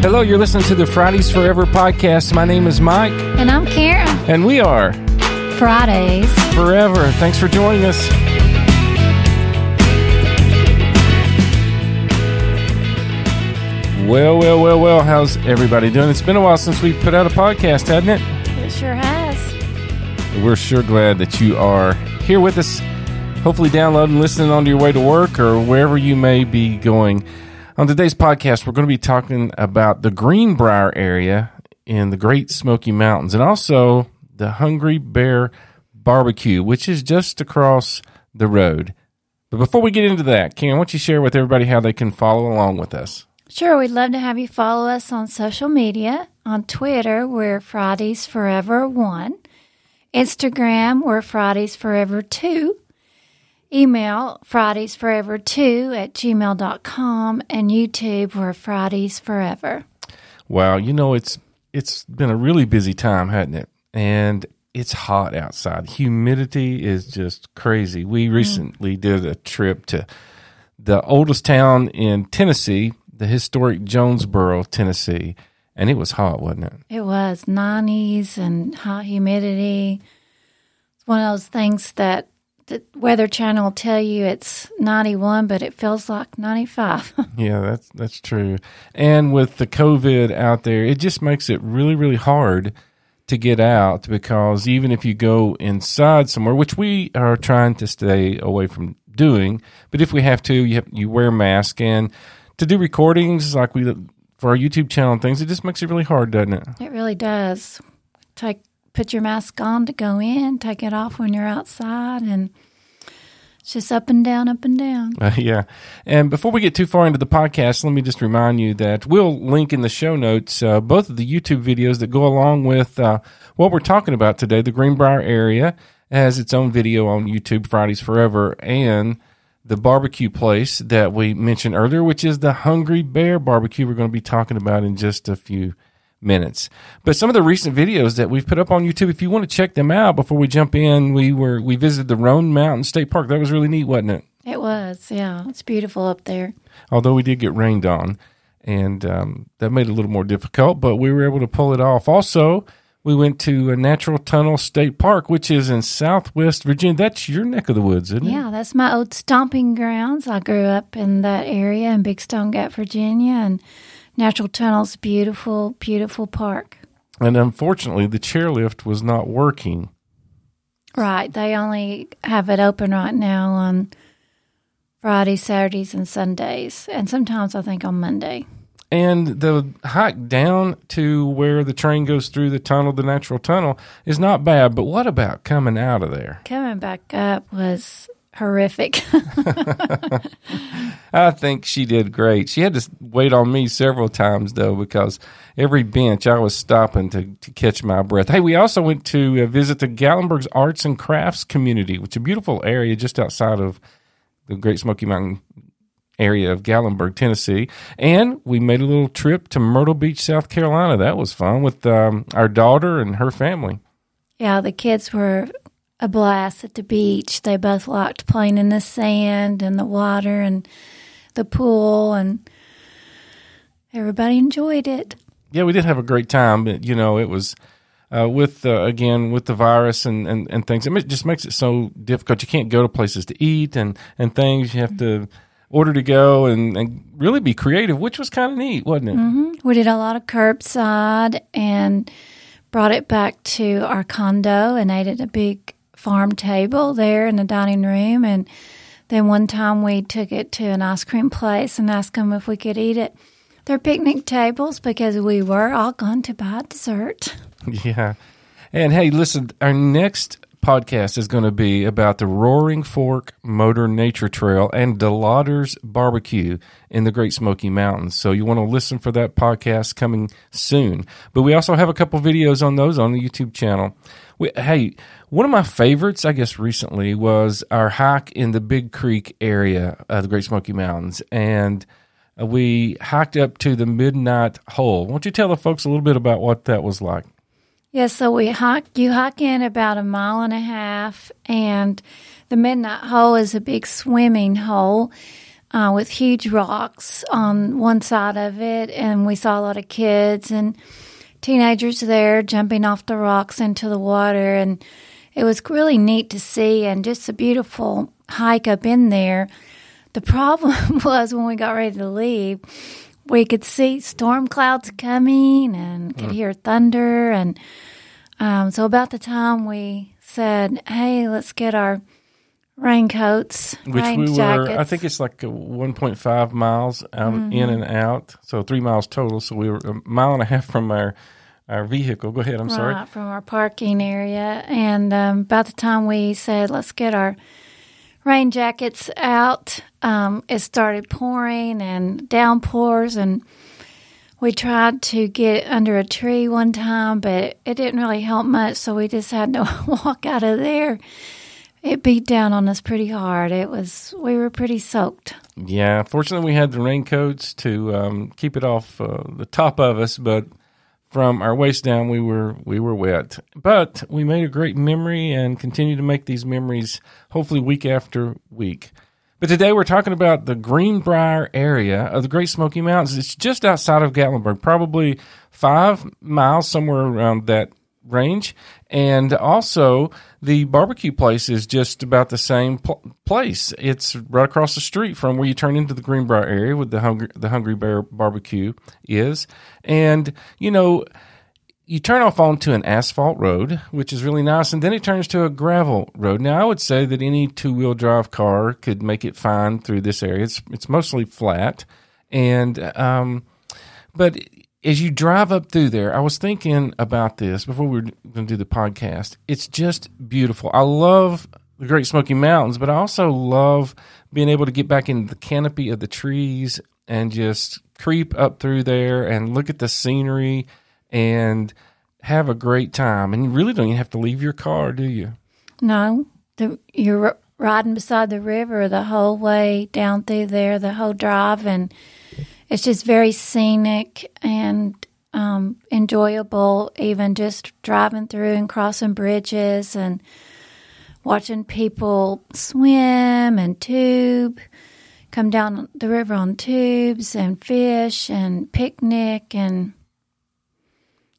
Hello, you're listening to the Fridays Forever podcast. My name is Mike, And I'm Karen. and we are Fridays. Forever. Thanks for joining us. Well, well, well, well, how's everybody doing? It's been a while since we put out a podcast, hasn't it? It sure has. We're sure glad that you are here with us, hopefully downloading, listening on your way to work or wherever you may be going. On today's podcast, we're going to be talking about the Greenbrier area in the Great Smoky Mountains and also the Hungry Bear Barbecue, which is just across the road. But before we get into that, Karen, why don't you share with everybody how they can follow along with us? Sure, we'd love to have you follow us on social media. On Twitter, we're Fridays Forever 1. Instagram, we're Fridays Forever 2. Email Fridays Forever 2 at gmail.com. And YouTube, we're Fridays Forever. Wow, you know it's it's been a really busy time, hasn't it? And it's hot outside. Humidity is just crazy. We mm. recently did a trip to the oldest town in Tennessee, the historic Jonesborough, Tennessee, and it was hot, wasn't it? It was 90s and high humidity. It's one of those things that the Weather Channel will tell you it's 91, but it feels like 95. Yeah, that's that's true. And with the COVID out there, it just makes it really, really hard to get out because even if you go inside somewhere, which we are trying to stay away from doing, but if we have to, you have, you wear a mask and to do recordings like we for our YouTube channel and things, it just makes it really hard, doesn't it? it really does. Take put your mask on to go in, take it off when you're outside, and it's just up and down, up and down. Uh, yeah. And before we get too far into the podcast, let me just remind you that we'll link in the show notes uh, both of the YouTube videos that go along with uh, what we're talking about today. The Greenbrier area has its own video on YouTube, Fridays Forever, and the barbecue place that we mentioned earlier, which is the Hungry Bear Barbecue, we're going to be talking about in just a few minutes. But some of the recent videos that we've put up on YouTube, if you want to check them out before we jump in, we were we visited the Roan Mountain State Park. That was really neat, wasn't it? It was, yeah. It's beautiful up there. although we did get rained on, and um, that made it a little more difficult, but we were able to pull it off. Also, we went to a Natural Tunnel State Park, which is in Southwest Virginia. That's your neck of the woods, isn't it? Yeah, that's my old stomping grounds. I grew up in that area in Big Stone Gap, Virginia, and Natural Tunnel's beautiful, beautiful park. And unfortunately, the chairlift was not working. Right. They only have it open right now on Fridays, Saturdays, and Sundays, and sometimes I think on Monday. And the hike down to where the train goes through the tunnel, the natural tunnel, is not bad. But what about coming out of there? Coming back up was horrific. I think she did great. She had to wait on me several times though, because every bench I was stopping to, to catch my breath. Hey, we also went to uh, visit the Gatlinburg's Arts and Crafts community, which is a beautiful area just outside of the Great Smoky Mountain area of Gallenberg, Tennessee. And we made a little trip to Myrtle Beach, South Carolina. That was fun with um, our daughter and her family. yeah, the kids were a blast at the beach. They both liked playing in the sand and the water and the pool, and everybody enjoyed it. yeah, we did have a great time, but you know, it was uh, with uh, again with the virus and, and, and things. It just makes it so difficult. You can't go to places to eat and, and things. You have to order to go and, and really be creative, which was kind of neat, wasn't it? We did a lot of curbside and brought it back to our condo and ate at a big farm table there in the dining room. And then one time we took it to an ice cream place and asked them if we could eat at their picnic tables because we were all going to buy dessert. Yeah. And hey, listen, our next podcast is going to be about the Roaring Fork Motor Nature Trail and Delauder's Barbecue in the Great Smoky Mountains. So you want to listen for that podcast coming soon. But we also have a couple videos on those on the YouTube channel. We, hey, one of my favorites, I guess, recently was our hike in the Big Creek area of the Great Smoky Mountains. And uh, we hiked up to the Midnight Hole. Why don't you tell the folks a little bit about what that was like? Yeah, so we hike. You hike in about a mile and a half, and the midnight hole is a big swimming hole uh, with huge rocks on one side of it, and we saw a lot of kids and teenagers there jumping off the rocks into the water, and it was really neat to see and just a beautiful hike up in there. The problem was when we got ready to leave, we could see storm clouds coming and could hear thunder. And um, so, about the time we said, Hey, let's get our raincoats, Which rain we were, jackets. I think it's like uh, 1.5 miles out Mm-hmm. in and out, so three miles total. So we were a mile and a half from our our vehicle. Go ahead. I'm sorry. From our parking area. And um, about the time we said, let's get our rain jackets out, um, it started pouring and downpours. And we tried to get under a tree one time, but it didn't really help much. So we just had to walk out of there. It beat down on us pretty hard. It was, we were pretty soaked. Yeah, fortunately we had the raincoats to um, keep it off uh, the top of us, but from our waist down we were we were wet. But we made a great memory and continue to make these memories hopefully week after week. But today we're talking about the Greenbrier area of the Great Smoky Mountains. It's just outside of Gatlinburg, probably five miles somewhere around that range. And also, the barbecue place is just about the same pl- place. It's right across the street from where you turn into the Greenbrier area with the Hungry, the Hungry Bear barbecue is. And, you know, you turn off onto an asphalt road, which is really nice, and then it turns to a gravel road. Now, I would say that any two wheel drive car could make it fine through this area. It's it's mostly flat, and um, but as you drive up through there, I was thinking about this before we were going to do the podcast. It's just beautiful. I love the Great Smoky Mountains, but I also love being able to get back in the canopy of the trees and just creep up through there and look at the scenery and have a great time. And you really don't even have to leave your car, do you? No, the, you're riding beside the river the whole way down through there, the whole drive, and it's just very scenic and um, enjoyable. Even just driving through and crossing bridges and watching people swim and tube, come down the river on tubes and fish and picnic and.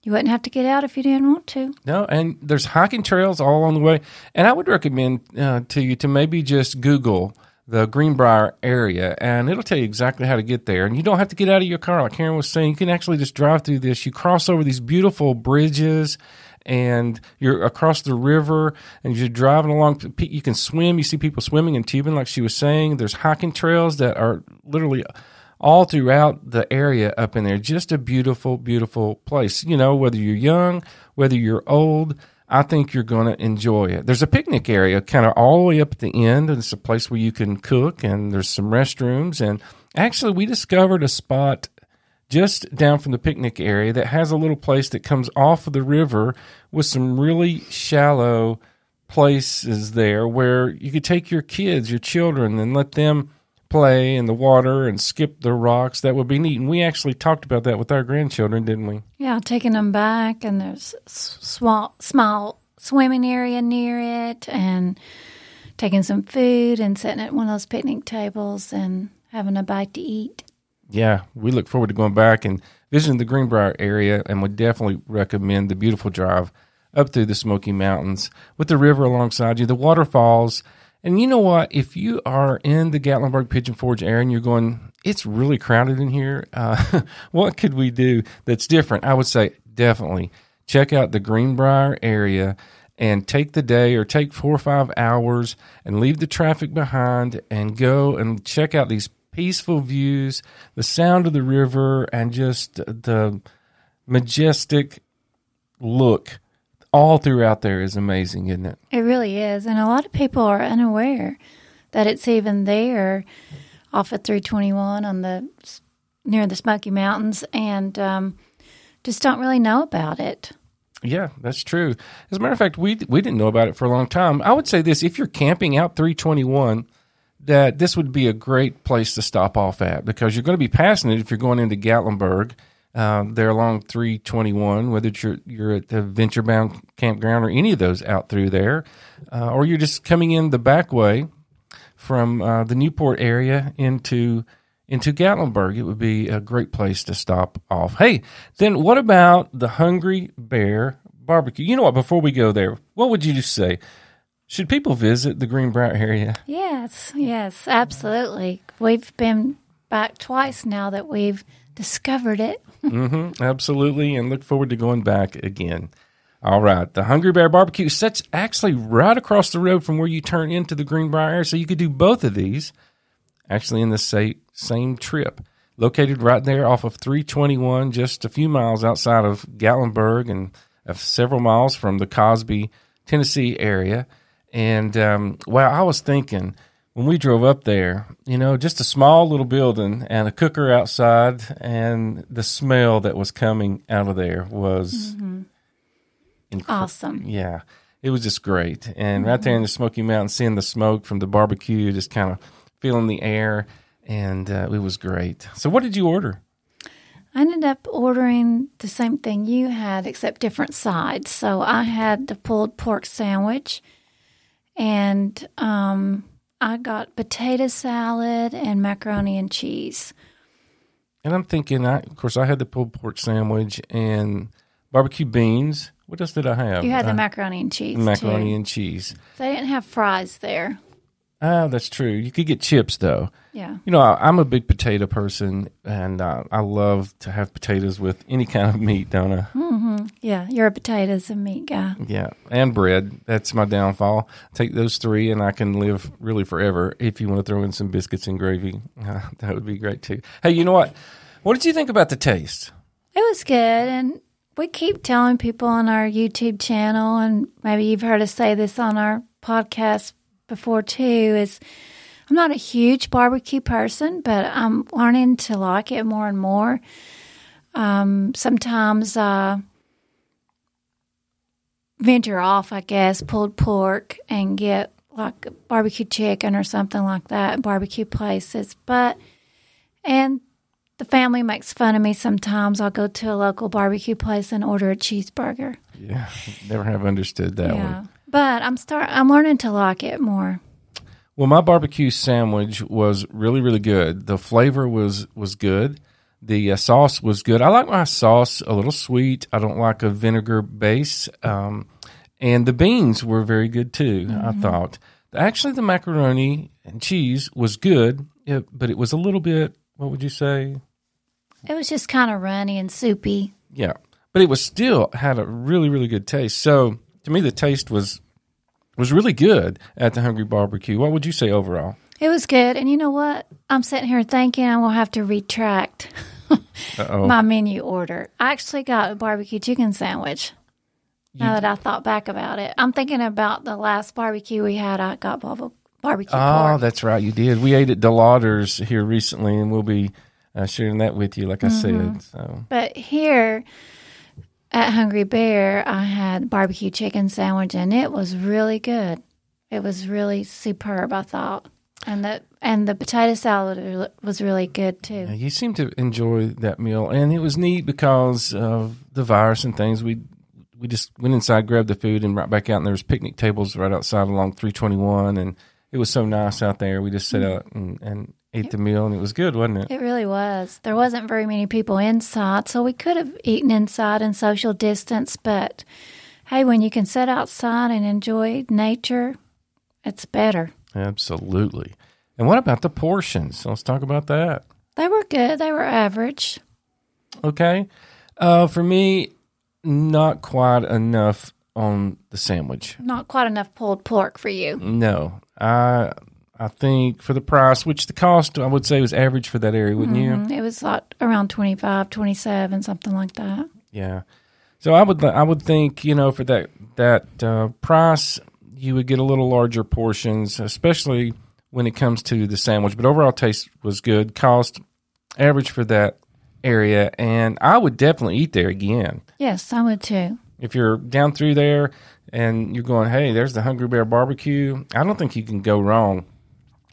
You wouldn't have to get out if you didn't want to. No, and there's hiking trails all along the way. And I would recommend uh, to you to maybe just Google the Greenbrier area, and it'll tell you exactly how to get there. And you don't have to get out of your car, like Karen was saying. You can actually just drive through this. You cross over these beautiful bridges, and you're across the river, and you're driving along. You can swim. You see people swimming and tubing, like she was saying. There's hiking trails that are literally all throughout the area up in there. Just a beautiful, beautiful place. You know, whether you're young, whether you're old, I think you're going to enjoy it. There's a picnic area kind of all the way up at the end, and it's a place where you can cook, and there's some restrooms. And actually, we discovered a spot just down from the picnic area that has a little place that comes off of the river with some really shallow places there where you could take your kids, your children, and let them play in the water and skip the rocks. That would be neat. And we actually talked about that with our grandchildren, didn't we? Yeah, taking them back, and there's small, small swimming area near it, and taking some food and sitting at one of those picnic tables and having a bite to eat. Yeah, we look forward to going back and visiting the Greenbrier area, and would definitely recommend the beautiful drive up through the Smoky Mountains with the river alongside you, the waterfalls. And you know what? If you are in the Gatlinburg Pigeon Forge area and you're going, it's really crowded in here, uh, what could we do that's different? I would say definitely check out the Greenbrier area and take the day or take four or five hours and leave the traffic behind and go and check out these peaceful views, the sound of the river, and just the majestic look all throughout there is amazing, isn't it? It really is, and a lot of people are unaware that it's even there off of 321 on the near the Smoky Mountains, and um, just don't really know about it. Yeah, that's true. As a matter of fact, we we didn't know about it for a long time. I would say this: if you're camping out 321, that this would be a great place to stop off at because you're going to be passing it if you're going into Gatlinburg. Um, there along 321, whether you're you're at the Venture Bound Campground or any of those out through there, uh, or you're just coming in the back way from uh, the Newport area into into Gatlinburg, it would be a great place to stop off. Hey, then what about the Hungry Bear Barbecue? You know what? Before we go there, what would you say? Should people visit the Greenbrier area? Yes, yes, absolutely. We've been back twice now that we've discovered it. mm-hmm, absolutely, and look forward to going back again. All right, the Hungry Bear Barbecue sits actually right across the road from where you turn into the Greenbrier so you could do both of these actually in the same, same trip. Located right there off of 321, just a few miles outside of Gatlinburg and several miles from the Cosby, Tennessee area. And um, well, I was thinking when we drove up there, you know, just a small little building and a cooker outside, and the smell that was coming out of there was Mm-hmm. incre- Awesome. Yeah, it was just great. And right there in the Smoky Mountains, seeing the smoke from the barbecue, just kind of feeling the air, and uh, it was great. So, what did you order? I ended up ordering the same thing you had, except different sides. So I had the pulled pork sandwich, and um, I got potato salad and macaroni and cheese. And I'm thinking, I, of course, I had the pulled pork sandwich and barbecue beans. What else did I have? You had the macaroni and cheese. macaroni too. and cheese. They didn't have fries there. Oh, that's true. You could get chips though. Yeah. You know, I, I'm a big potato person, and uh, I love to have potatoes with any kind of meat, don't I? Yeah. You're a potatoes and meat guy. Yeah, and bread. That's my downfall. Take those three, and I can live really forever. If you want to throw in some biscuits and gravy, uh, that would be great too. Hey, you know what? What did you think about the taste? It was good. And we keep telling people on our YouTube channel, and maybe you've heard us say this on our podcast before too, is I'm not a huge barbecue person, but I'm learning to like it more and more. Um, sometimes uh, venture off, I guess, pulled pork and get like barbecue chicken or something like that at barbecue places. But, and the family makes fun of me sometimes. I'll go to a local barbecue place and order a cheeseburger. Yeah, never have understood that yeah. one. But I'm start I'm learning to like it more. Well, my barbecue sandwich was really, really good. The flavor was was good. The uh, sauce was good. I like my sauce a little sweet. I don't like a vinegar base. Um, and the beans were very good too. I thought. Actually, the macaroni and cheese was good, it, but it was a little bit. What would you say? It was just kind of runny and soupy. Yeah, but it was still had a really, really good taste. So to me, the taste was was really good at the Hungry Barbecue. What would you say overall? It was good. And you know what? I'm sitting here thinking I will have to retract my menu order. I actually got a barbecue chicken sandwich. Now that I thought back about it, I'm thinking about the last barbecue we had. I got bar- barbecue Oh, pork. that's right. You did. We ate at Delauder's here recently, and we'll be uh, sharing that with you, like I Mm-hmm. said. So, But here at Hungry Bear, I had barbecue chicken sandwich, and it was really good. It was really superb, I thought, and the and the potato salad was really good too. yeah, you seem to enjoy that meal, and it was neat because of the virus and things. We we just went inside, grabbed the food, and right back out, and there was picnic tables right outside along 321, and it was so nice out there. We just sat Mm-hmm. out and, and ate the meal, and it was good, wasn't it? It really was. There wasn't very many people inside, so we could have eaten inside and social distance. But hey, when you can sit outside and enjoy nature, it's better. Absolutely. And what about the portions? Let's talk about that. They were good. They were average. Okay. Uh, for me, not quite enough on the sandwich. Not quite enough pulled pork for you. No, I I think for the price, which the cost I would say was average for that area, wouldn't you? Mm, It was like around 25, 27, something like that. Yeah. So I would I would think you know for that that uh, price you would get a little larger portions, especially when it comes to the sandwich. But overall taste was good. Cost average for that area, and I would definitely eat there again. Yes, I would too. if you're down through there and you're going, hey, there's the Hungry Bear Barbecue, I don't think you can go wrong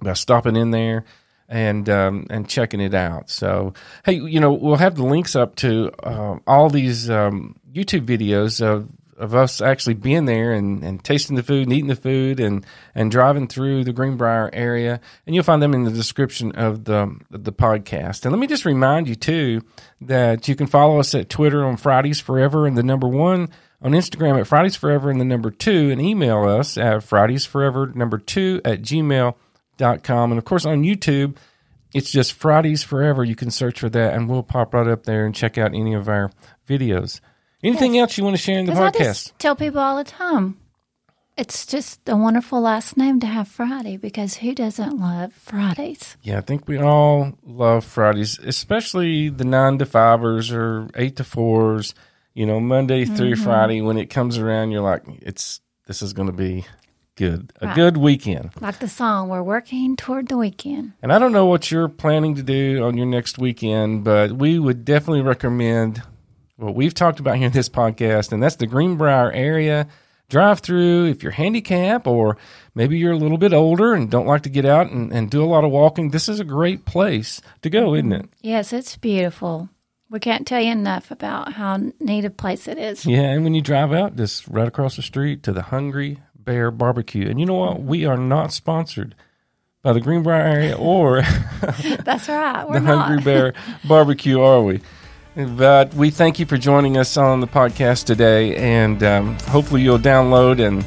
by stopping in there and um, and checking it out. So, hey, you know, we'll have the links up to uh, all these um, YouTube videos of of us actually being there and, and tasting the food and eating the food and, and driving through the Greenbrier area. And you'll find them in the description of the, the podcast. And let me just remind you, too, that you can follow us at Twitter on Fridays Forever and the number one, on Instagram at Fridays Forever and the number two, and email us at Fridays Forever number two at gmail.com. And of course, on YouTube, it's just Fridays Forever. You can search for that, and we'll pop right up there and check out any of our videos. Anything Yes. else you want to share in the podcast? just tell people all the time. It's just a wonderful last name to have Friday because who doesn't love Fridays? Yeah, I think we all love Fridays, especially the nine to fivers or eight to fours. You know, Monday through Mm-hmm. Friday. When it comes around, you're like, it's this is going to be good, a Right. good weekend. Like the song, we're working toward the weekend. And I don't know what you're planning to do on your next weekend, but we would definitely recommend what we've talked about here in this podcast, and that's the Greenbrier area. Drive through if you're handicapped or maybe you're a little bit older and don't like to get out and, and do a lot of walking. This is a great place to go, isn't it? Mm-hmm. Yes, it's beautiful. We can't tell you enough about how neat a place it is. Yeah, and when you drive out, just right across the street to the Hungry Bear Barbecue. And you know what? We are not sponsored by the Greenbrier area or That's right. We're the not. Hungry Bear Barbecue, are we? But we thank you for joining us on the podcast today, and um, hopefully you'll download and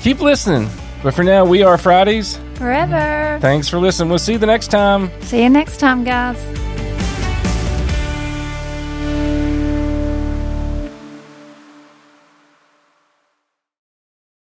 keep listening. But for now, we are Fridays. Forever. Thanks for listening. We'll see you the next time. See you next time, guys.